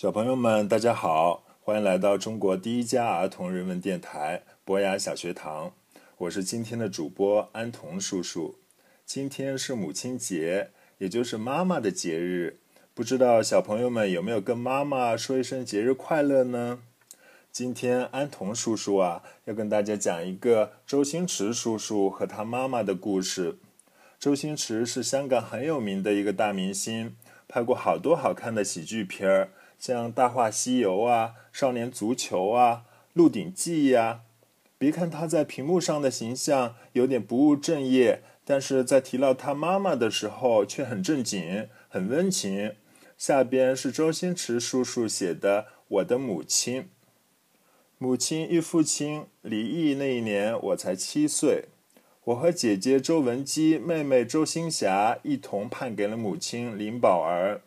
小朋友们，大家好，欢迎来到中国第一家儿童人文电台博雅小学堂。我是今天的主播安童叔叔。今天是母亲节，也就是妈妈的节日。不知道小朋友们有没有跟妈妈说一声节日快乐呢？今天安童叔叔啊，要跟大家讲一个周星驰叔叔和他妈妈的故事。周星驰是香港很有名的一个大明星，拍过好多好看的喜剧片儿，像《大话西游》啊，《少年足球》啊，《鹿鼎记》呀。别看他在屏幕上的形象有点不务正业，但是在提到他妈妈的时候却很正经、很温情。下边是周星驰叔叔写的《我的母亲》。母亲与父亲离异那一年，我才七岁。我和姐姐周文姬、妹妹周星霞一同判给了母亲林宝儿。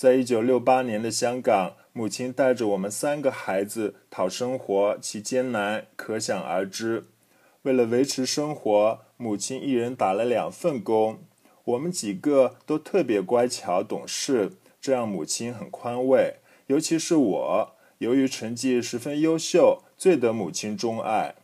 在一九六八年的香港，母亲带着我们三个孩子讨生活，其艰难可想而知。为了维持生活，母亲一人打了两份工。我们几个都特别乖巧懂事，这让母亲很宽慰。尤其是我，由于成绩十分优秀，最得母亲钟爱。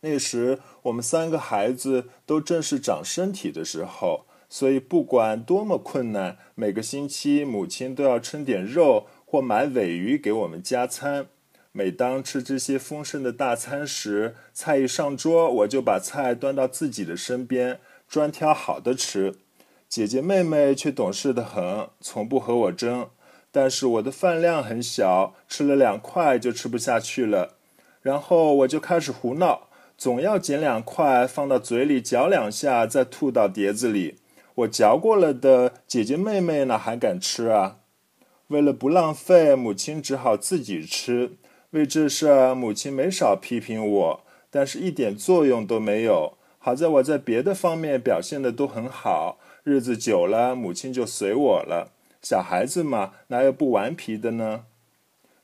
那时我们三个孩子都正是长身体的时候，所以不管多么困难，每个星期母亲都要称点肉或买尾鱼给我们加餐。每当吃这些丰盛的大餐时，菜一上桌，我就把菜端到自己的身边，专挑好的吃。姐姐妹妹却懂事的很，从不和我争。但是我的饭量很小，吃了两块就吃不下去了，然后我就开始胡闹。总要捡两块放到嘴里嚼两下，再吐到碟子里。我嚼过了的，姐姐妹妹哪还敢吃啊？为了不浪费，母亲只好自己吃。为这事儿，母亲没少批评我，但是一点作用都没有。好在我在别的方面表现的都很好，日子久了，母亲就随我了。小孩子嘛，哪有不顽皮的呢？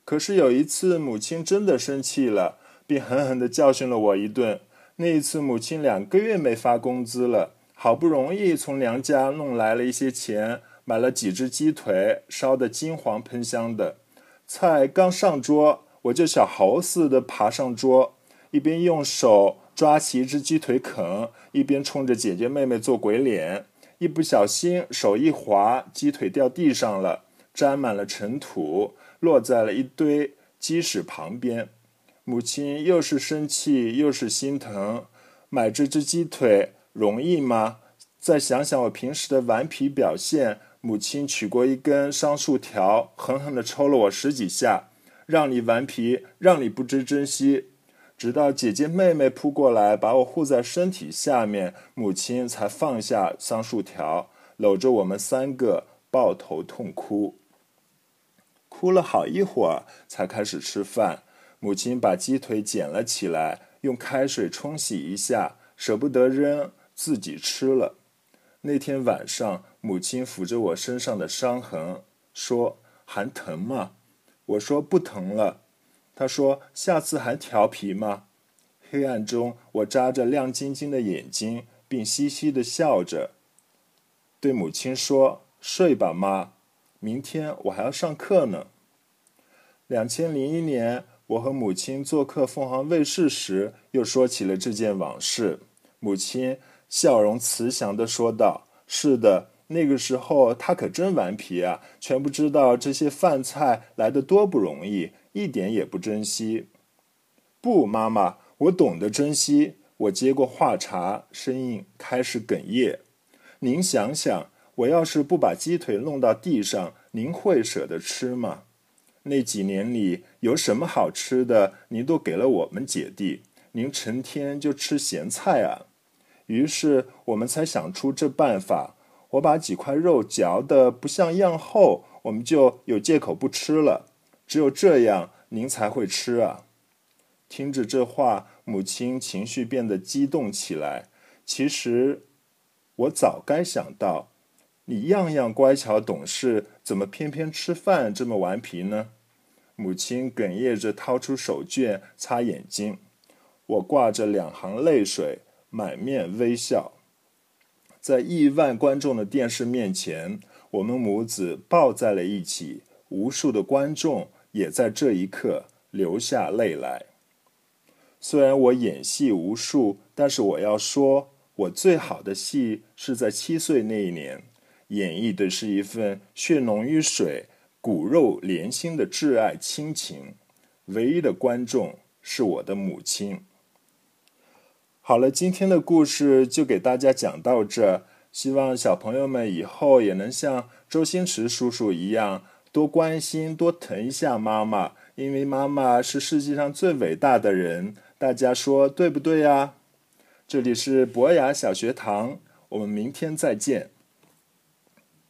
可是有一次，母亲真的生气了。并狠狠地教训了我一顿。那一次，母亲两个月没发工资了，好不容易从娘家弄来了一些钱，买了几只鸡腿，烧得金黄喷香的。菜刚上桌，我就小猴似的爬上桌，一边用手抓起一只鸡腿啃，一边冲着姐姐妹妹做鬼脸。一不小心，手一滑，鸡腿掉地上了，沾满了尘土，落在了一堆鸡屎旁边。母亲又是生气又是心疼，买这只鸡腿容易吗？再想想我平时的顽皮表现，母亲取过一根桑树条，狠狠地抽了我十几下，让你顽皮，让你不知珍惜，直到姐姐妹妹扑过来把我护在身体下面，母亲才放下桑树条，搂着我们三个抱头痛哭，哭了好一会儿才开始吃饭。母亲把鸡腿捡了起来，用开水冲洗一下，舍不得扔，自己吃了。那天晚上，母亲抚着我身上的伤痕，说：“还疼吗？”我说：“不疼了。”她说：“下次还调皮吗？”黑暗中，我眨着亮晶晶的眼睛，并嘻嘻的笑着，对母亲说：“睡吧，妈，明天我还要上课呢。”两千零一年。我和母亲做客凤凰卫视时，又说起了这件往事。母亲笑容慈祥地说道：“是的，那个时候他可真顽皮啊，全不知道这些饭菜来得多不容易，一点也不珍惜。”不，妈妈，我懂得珍惜。我接过话茬，声音开始哽咽。您想想，我要是不把鸡腿弄到地上，您会舍得吃吗？那几年里有什么好吃的，您都给了我们姐弟。您成天就吃咸菜啊。于是我们才想出这办法。我把几块肉嚼得不像样后，我们就有借口不吃了。只有这样，您才会吃啊。听着这话，母亲情绪变得激动起来。其实，我早该想到。你样样乖巧懂事，怎么偏偏吃饭这么顽皮呢？母亲哽咽着掏出手绢擦眼睛，我挂着两行泪水，满面微笑。在亿万观众的电视面前，我们母子抱在了一起，无数的观众也在这一刻流下泪来。虽然我演戏无数，但是我要说，我最好的戏是在七岁那一年，演绎的是一份血浓于水、骨肉连心的挚爱亲情。唯一的观众是我的母亲。好了，今天的故事就给大家讲到这。希望小朋友们以后也能像周星驰叔叔一样，多关心、多疼一下妈妈，因为妈妈是世界上最伟大的人。大家说对不对呀？这里是博雅小学堂，我们明天再见。